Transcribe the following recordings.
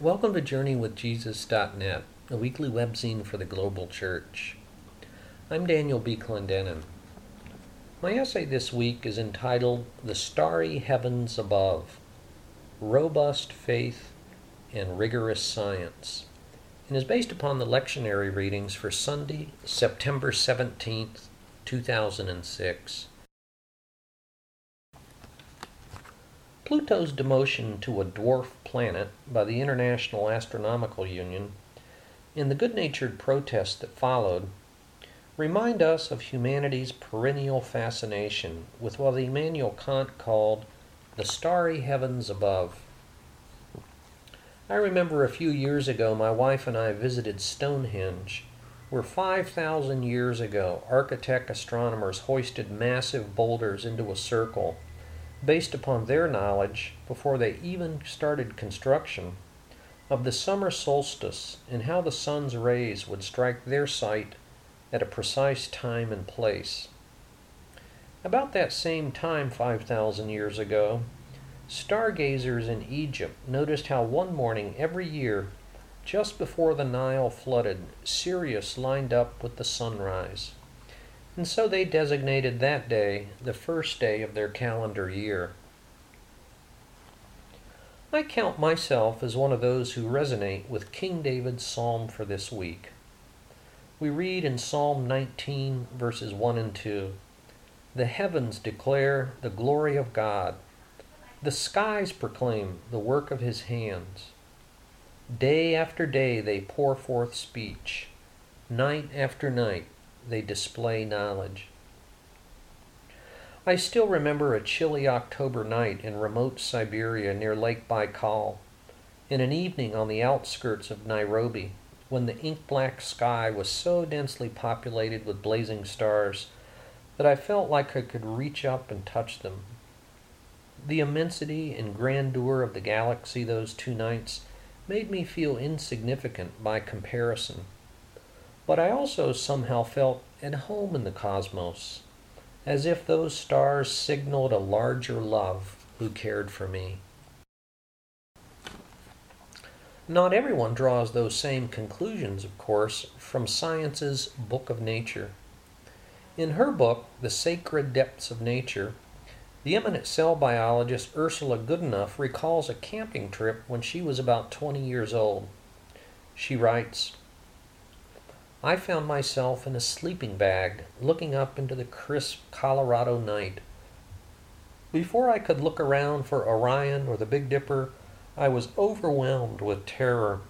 Welcome to JourneyWithJesus.net, a weekly webzine for the global church. I'm Daniel B. Clendenin. My essay this week is entitled The Starry Heavens Above Robust Faith and Rigorous Science and is based upon the lectionary readings for Sunday, September 17th, 2006. Pluto's demotion to a dwarf planet by the International Astronomical Union and the good natured protest that followed remind us of humanity's perennial fascination with what Immanuel Kant called the starry heavens above. I remember a few years ago my wife and I visited Stonehenge, where 5,000 years ago architect astronomers hoisted massive boulders into a circle based upon their knowledge before they even started construction of the summer solstice and how the sun's rays would strike their site at a precise time and place. About that same time, 5,000 years ago, stargazers in Egypt noticed how one morning every year, just before the Nile flooded, Sirius lined up with the sunrise and so they designated that day the first day of their calendar year. I count myself as one of those who resonate with King David's psalm for this week. We read in Psalm 19, verses 1 and 2 The heavens declare the glory of God, the skies proclaim the work of his hands. Day after day they pour forth speech, night after night they display knowledge. I still remember a chilly October night in remote Siberia near Lake Baikal, in an evening on the outskirts of Nairobi, when the ink black sky was so densely populated with blazing stars that I felt like I could reach up and touch them. The immensity and grandeur of the galaxy those two nights made me feel insignificant by comparison but I also somehow felt at home in the cosmos, as if those stars signaled a larger love who cared for me. Not everyone draws those same conclusions, of course, from science's Book of Nature. In her book, The Sacred Depths of Nature, the eminent cell biologist Ursula Goodenough recalls a camping trip when she was about 20 years old. She writes, I found myself in a sleeping bag looking up into the crisp Colorado night. Before I could look around for Orion or the Big Dipper, I was overwhelmed with terror.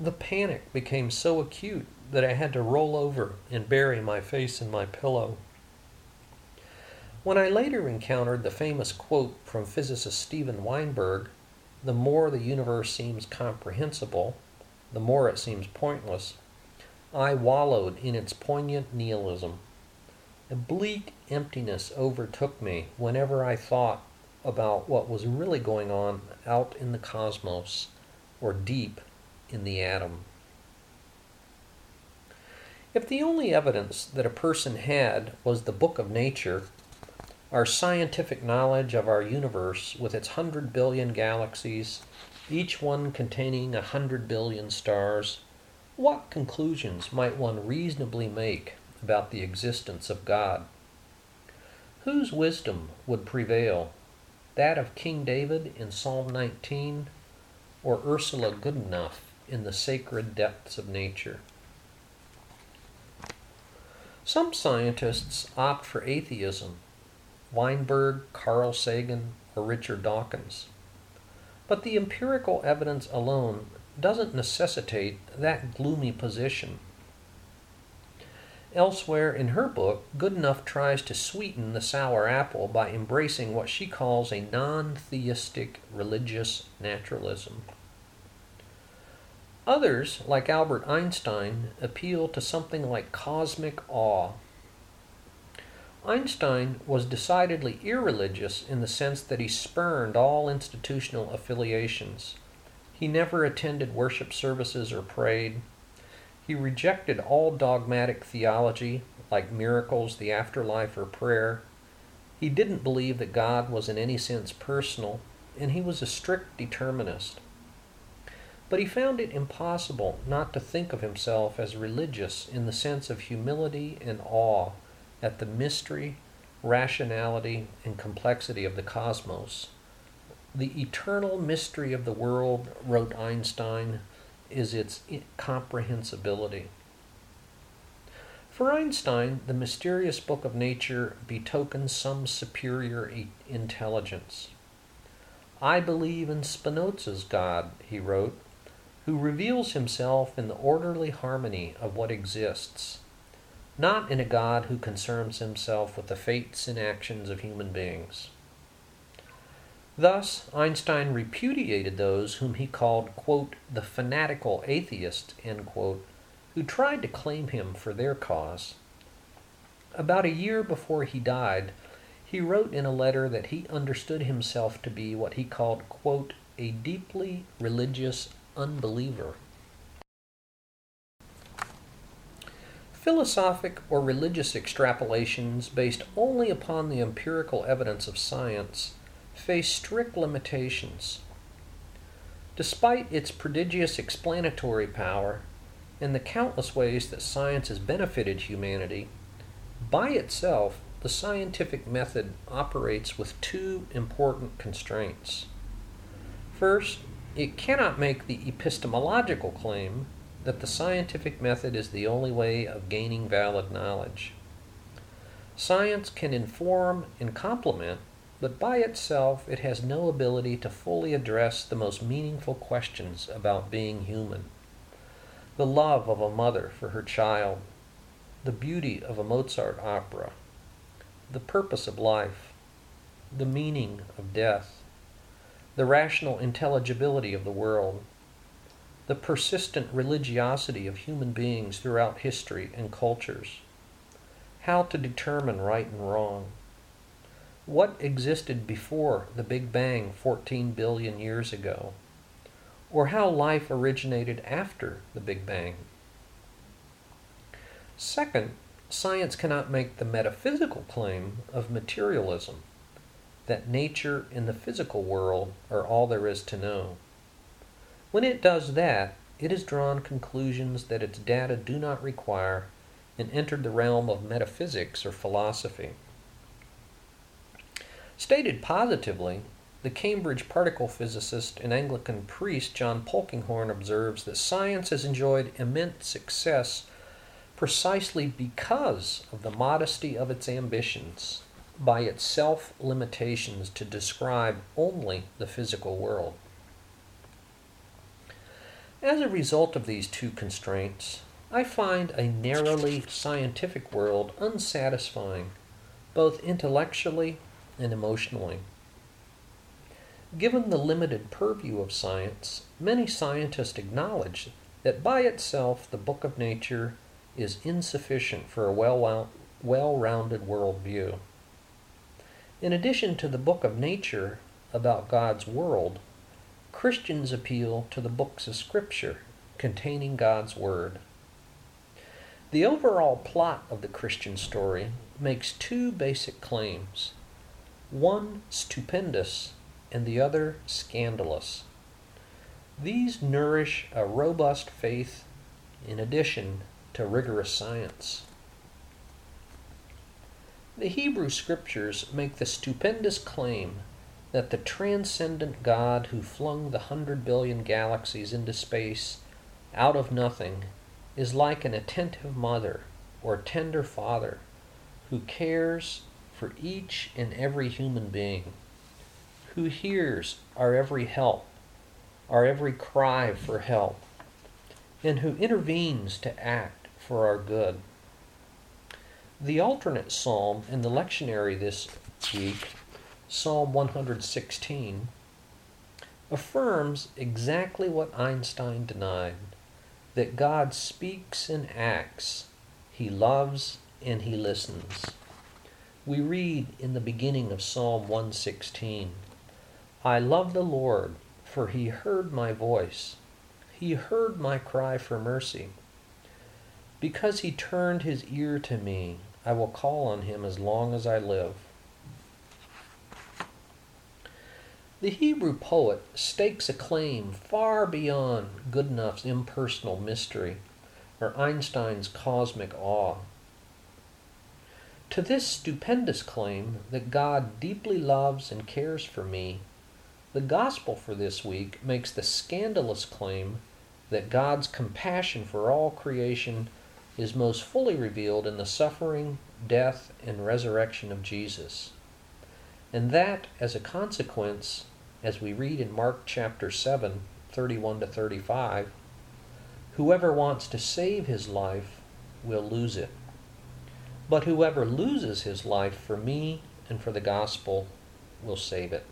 The panic became so acute that I had to roll over and bury my face in my pillow. When I later encountered the famous quote from physicist Steven Weinberg, the more the universe seems comprehensible, the more it seems pointless, I wallowed in its poignant nihilism. A bleak emptiness overtook me whenever I thought about what was really going on out in the cosmos or deep in the atom. If the only evidence that a person had was the book of nature, our scientific knowledge of our universe with its hundred billion galaxies, each one containing a hundred billion stars, what conclusions might one reasonably make about the existence of God? Whose wisdom would prevail? That of King David in Psalm 19 or Ursula Goodenough in the sacred depths of nature? Some scientists opt for atheism, Weinberg, Carl Sagan, or Richard Dawkins. But the empirical evidence alone doesn't necessitate that gloomy position. Elsewhere in her book, Goodenough tries to sweeten the sour apple by embracing what she calls a non theistic religious naturalism. Others, like Albert Einstein, appeal to something like cosmic awe. Einstein was decidedly irreligious in the sense that he spurned all institutional affiliations he never attended worship services or prayed. He rejected all dogmatic theology, like miracles, the afterlife, or prayer. He didn't believe that God was in any sense personal, and he was a strict determinist. But he found it impossible not to think of himself as religious in the sense of humility and awe at the mystery, rationality, and complexity of the cosmos. The eternal mystery of the world, wrote Einstein, is its comprehensibility. For Einstein, the mysterious book of nature betokens some superior intelligence. I believe in Spinoza's God, he wrote, who reveals himself in the orderly harmony of what exists, not in a God who concerns himself with the fates and actions of human beings. Thus, Einstein repudiated those whom he called, quote, the fanatical atheist, quote, who tried to claim him for their cause. About a year before he died, he wrote in a letter that he understood himself to be what he called, quote, a deeply religious unbeliever. Philosophic or religious extrapolations based only upon the empirical evidence of science face strict limitations. Despite its prodigious explanatory power and the countless ways that science has benefited humanity, by itself, the scientific method operates with two important constraints. First, it cannot make the epistemological claim that the scientific method is the only way of gaining valid knowledge. Science can inform and complement, but by itself it has no ability to fully address the most meaningful questions about being human. The love of a mother for her child, the beauty of a Mozart opera, the purpose of life, the meaning of death, the rational intelligibility of the world, the persistent religiosity of human beings throughout history and cultures, how to determine right and wrong, what existed before the Big Bang 14 billion years ago, or how life originated after the Big Bang. Second, science cannot make the metaphysical claim of materialism that nature and the physical world are all there is to know. When it does that, it has drawn conclusions that its data do not require and entered the realm of metaphysics or philosophy. Stated positively, the Cambridge particle physicist and Anglican priest John Polkinghorne observes that science has enjoyed immense success precisely because of the modesty of its ambitions by its self limitations to describe only the physical world. As a result of these two constraints, I find a narrowly scientific world unsatisfying, both intellectually and emotionally. Given the limited purview of science, many scientists acknowledge that by itself the book of nature is insufficient for a well rounded worldview. In addition to the book of nature about God's world, Christians appeal to the books of Scripture containing God's Word. The overall plot of the Christian story makes two basic claims one stupendous and the other scandalous. These nourish a robust faith in addition to rigorous science. The Hebrew Scriptures make the stupendous claim that the transcendent God who flung the hundred billion galaxies into space out of nothing is like an attentive mother or tender father who cares for each and every human being, who hears our every help, our every cry for help, and who intervenes to act for our good. The alternate psalm in the lectionary this week, Psalm 116, affirms exactly what Einstein denied that God speaks and acts, He loves and He listens. We read in the beginning of Psalm 116 I love the Lord, for He heard my voice, He heard my cry for mercy. Because He turned His ear to me, I will call on him as long as I live. The Hebrew poet stakes a claim far beyond Goodenough's impersonal mystery or Einstein's cosmic awe. To this stupendous claim that God deeply loves and cares for me, the gospel for this week makes the scandalous claim that God's compassion for all creation is most fully revealed in the suffering, death, and resurrection of Jesus. And that, as a consequence, as we read in Mark chapter 7, 31 to 35, whoever wants to save his life will lose it. But whoever loses his life for me and for the gospel will save it.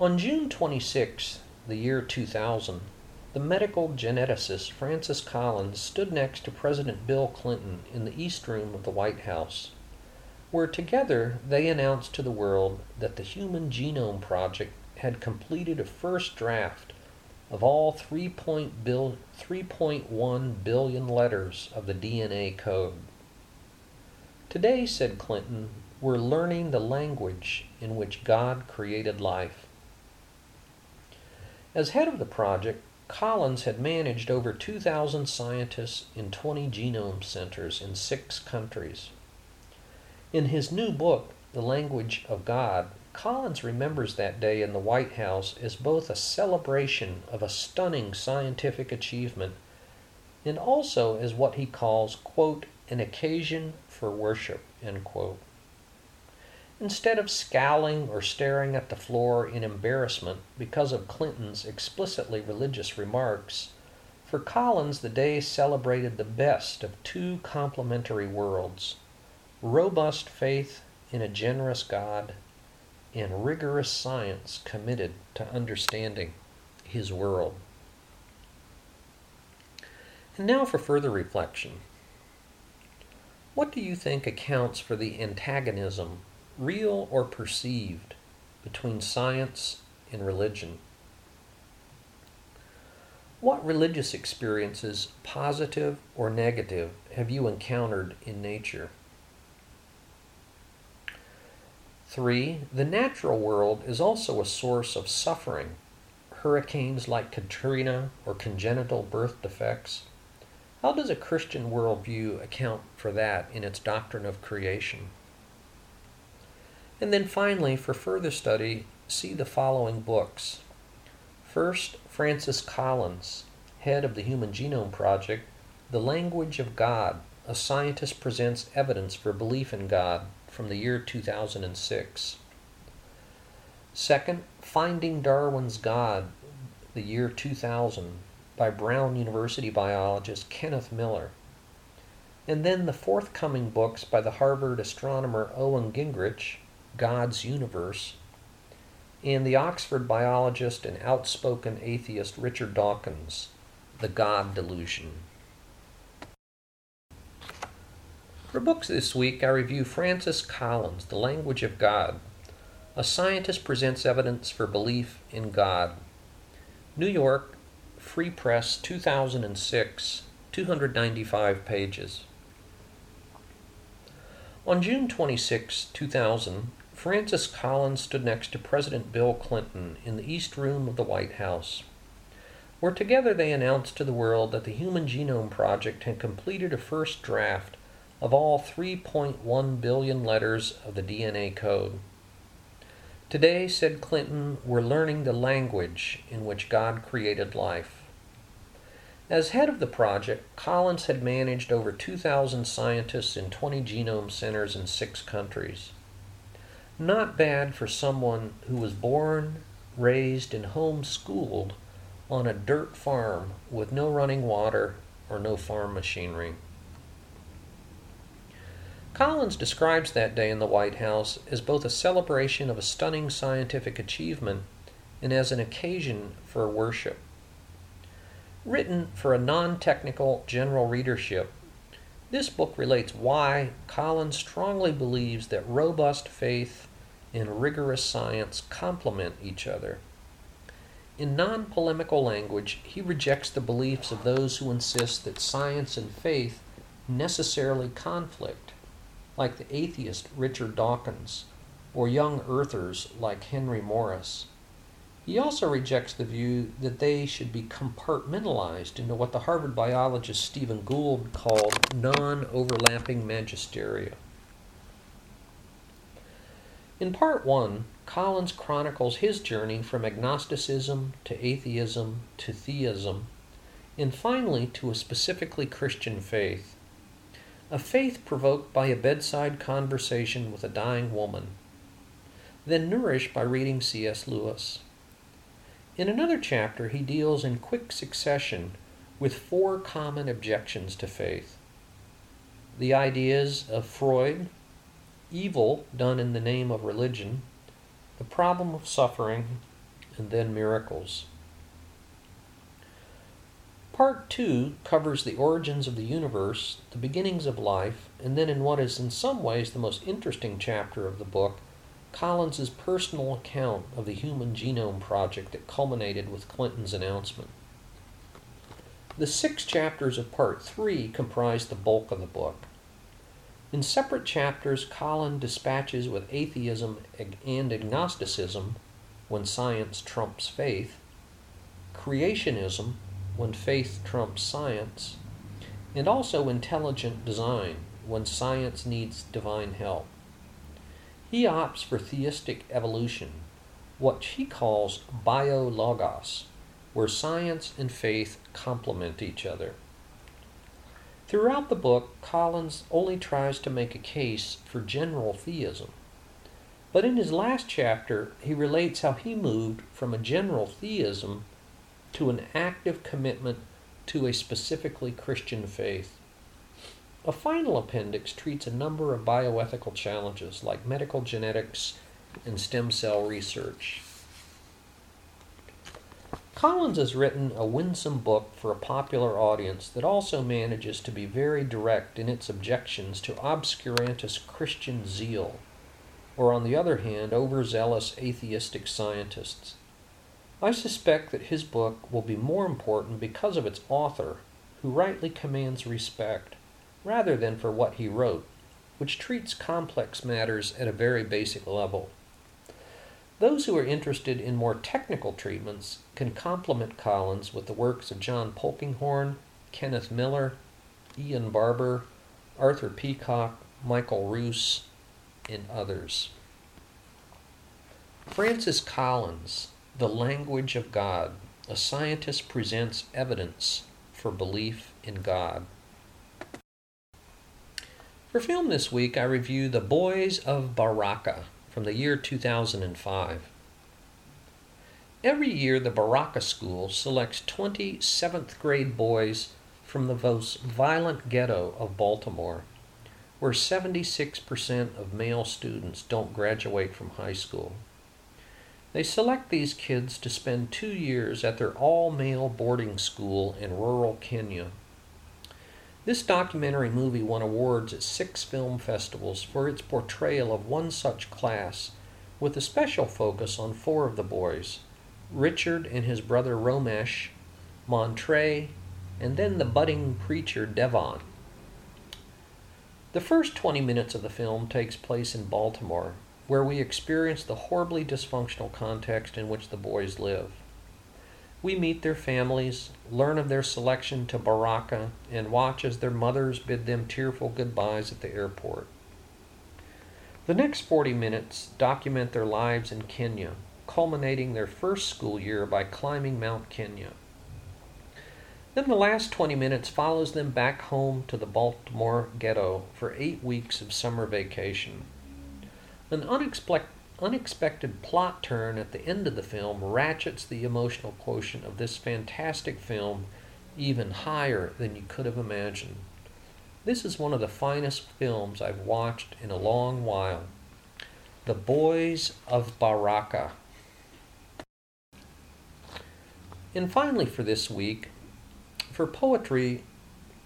On June 26, the year 2000, the medical geneticist Francis Collins stood next to President Bill Clinton in the East Room of the White House, where together they announced to the world that the Human Genome Project had completed a first draft of all 3.1 billion letters of the DNA code. Today, said Clinton, we're learning the language in which God created life. As head of the project, Collins had managed over 2,000 scientists in 20 genome centers in six countries. In his new book, The Language of God, Collins remembers that day in the White House as both a celebration of a stunning scientific achievement and also as what he calls, quote, an occasion for worship, end quote. Instead of scowling or staring at the floor in embarrassment because of Clinton's explicitly religious remarks, for Collins the day celebrated the best of two complementary worlds robust faith in a generous God and rigorous science committed to understanding his world. And now for further reflection. What do you think accounts for the antagonism, real or perceived, between science and religion? What religious experiences, positive or negative, have you encountered in nature? Three, the natural world is also a source of suffering. Hurricanes like Katrina or congenital birth defects. How does a Christian worldview account for that in its doctrine of creation? And then finally, for further study, see the following books. First, Francis Collins, head of the Human Genome Project, The Language of God, a scientist presents evidence for belief in God, from the year 2006. Second, Finding Darwin's God, the year 2000, by Brown University biologist Kenneth Miller. And then the forthcoming books by the Harvard astronomer Owen Gingerich, God's Universe, and the Oxford biologist and outspoken atheist Richard Dawkins, The God Delusion. For books this week, I review Francis Collins' The Language of God. A scientist presents evidence for belief in God. New York, Free Press, 2006, 295 pages. On June 26, 2000, Francis Collins stood next to President Bill Clinton in the East Room of the White House, where together they announced to the world that the Human Genome Project had completed a first draft of all 3.1 billion letters of the DNA code. Today, said Clinton, we're learning the language in which God created life. As head of the project, Collins had managed over 2,000 scientists in 20 genome centers in six countries. Not bad for someone who was born, raised, and homeschooled on a dirt farm with no running water or no farm machinery. Collins describes that day in the White House as both a celebration of a stunning scientific achievement and as an occasion for worship. Written for a non technical general readership, this book relates why Collins strongly believes that robust faith and rigorous science complement each other. In non polemical language, he rejects the beliefs of those who insist that science and faith necessarily conflict like the atheist Richard Dawkins, or young earthers like Henry Morris. He also rejects the view that they should be compartmentalized into what the Harvard biologist Stephen Gould called non overlapping magisteria. In part one, Collins chronicles his journey from agnosticism to atheism to theism, and finally to a specifically Christian faith. A faith provoked by a bedside conversation with a dying woman, then nourished by reading C.S. Lewis. In another chapter, he deals in quick succession with four common objections to faith the ideas of Freud, evil done in the name of religion, the problem of suffering, and then miracles. Part 2 covers the origins of the universe, the beginnings of life, and then, in what is in some ways the most interesting chapter of the book, Collins's personal account of the Human Genome Project that culminated with Clinton's announcement. The six chapters of Part 3 comprise the bulk of the book. In separate chapters, Collins dispatches with atheism and agnosticism, when science trumps faith, creationism, when faith trumps science, and also intelligent design, when science needs divine help. He opts for theistic evolution, what he calls biologos, where science and faith complement each other. Throughout the book, Collins only tries to make a case for general theism. But in his last chapter, he relates how he moved from a general theism to an active commitment to a specifically Christian faith. A final appendix treats a number of bioethical challenges like medical genetics and stem cell research. Collins has written a winsome book for a popular audience that also manages to be very direct in its objections to obscurantist Christian zeal, or on the other hand, overzealous atheistic scientists. I suspect that his book will be more important because of its author, who rightly commands respect rather than for what he wrote, which treats complex matters at a very basic level. Those who are interested in more technical treatments can complement Collins with the works of John Polkinghorne, Kenneth Miller, Ian Barbour, Arthur Peacocke, Michael Ruse, and others. Francis Collins, The Language of God, a scientist presents evidence for belief in God. For film this week, I review The Boys of Baraka from the year 2005. Every year, the Baraka School selects 20 seventh grade boys from the most violent ghetto of Baltimore, where 76% of male students don't graduate from high school. They select these kids to spend two years at their all male boarding school in rural Kenya. This documentary movie won awards at six film festivals for its portrayal of one such class, with a special focus on four of the boys Richard and his brother Romesh, Montrey, and then the budding preacher Devon. The first 20 minutes of the film takes place in Baltimore, where we experience the horribly dysfunctional context in which the boys live. We meet their families, learn of their selection to Baraka, and watch as their mothers bid them tearful goodbyes at the airport. The next 40 minutes document their lives in Kenya, culminating their first school year by climbing Mount Kenya. Then the last 20 minutes follows them back home to the Baltimore ghetto for eight weeks of summer vacation. An unexpected unexpected plot turn at the end of the film ratchets the emotional quotient of this fantastic film even higher than you could have imagined. This is one of the finest films I've watched in a long while. The Boys of Baraka. And finally, for this week, for poetry,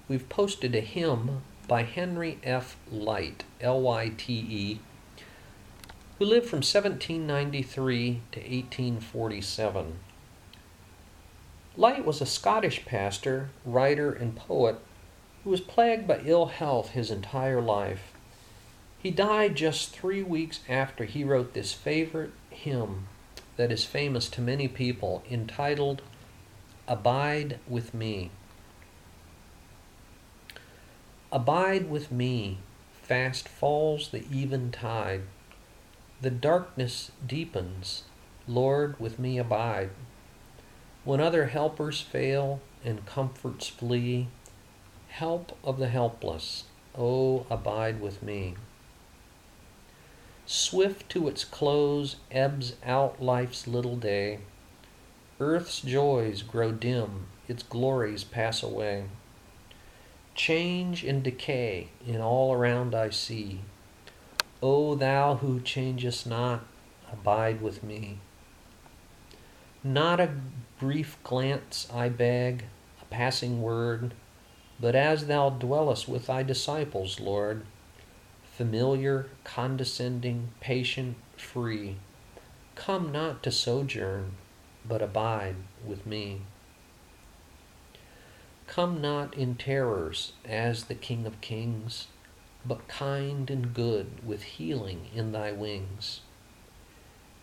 we've posted a hymn by Henry F. Lyte, L Y T E, who lived from 1793 to 1847. Lyte was a Scottish pastor, writer, and poet who was plagued by ill health his entire life. He died just three weeks after he wrote this favorite hymn that is famous to many people entitled Abide with Me. Abide with me, fast falls the eventide. The darkness deepens, Lord, with me abide. When other helpers fail and comforts flee, help of the helpless, oh, abide with me. Swift to its close ebbs out life's little day. Earth's joys grow dim, its glories pass away. Change and decay in all around I see. O thou who changest not, abide with me. Not a brief glance I beg, a passing word, but as thou dwellest with thy disciples, Lord, familiar, condescending, patient, free. Come not to sojourn, but abide with me. Come not in terrors as the King of Kings, but kind and good with healing in thy wings.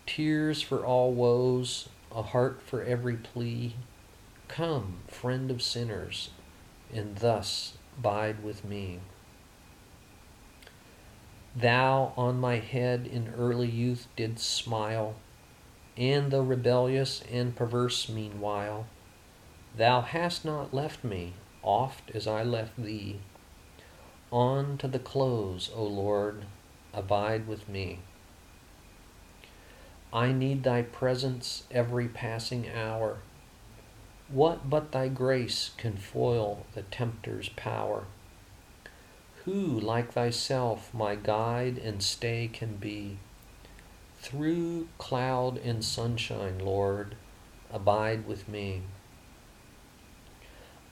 Tears for all woes, a heart for every plea. Come, friend of sinners, and thus bide with me. Thou on my head in early youth didst smile, and though rebellious and perverse meanwhile, thou hast not left me oft as I left thee. On to the close, O Lord, abide with me. I need thy presence every passing hour. What but thy grace can foil the tempter's power? Who like thyself my guide and stay can be? Through cloud and sunshine, Lord, abide with me.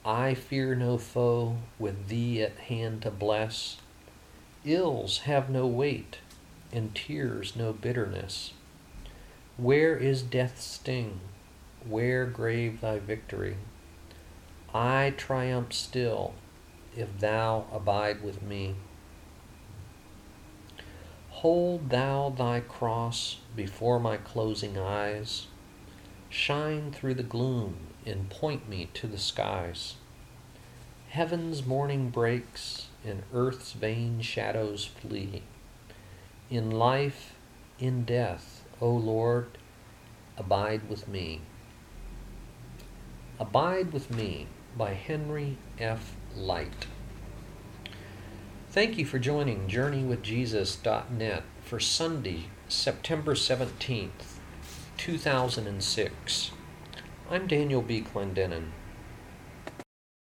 I fear no foe with thee at hand to bless. Ills have no weight, and tears no bitterness. Where is death's sting? Where grave thy victory? I triumph still if thou abide with me. Hold thou thy cross before my closing eyes. Shine through the gloom and point me to the skies. Heaven's morning breaks and earth's vain shadows flee. In life, in death, O Lord, abide with me. Abide with Me by Henry F. Lyte. Thank you for joining JourneyWithJesus.net for Sunday, September 17th, 2006. I'm Daniel B. Clendenin.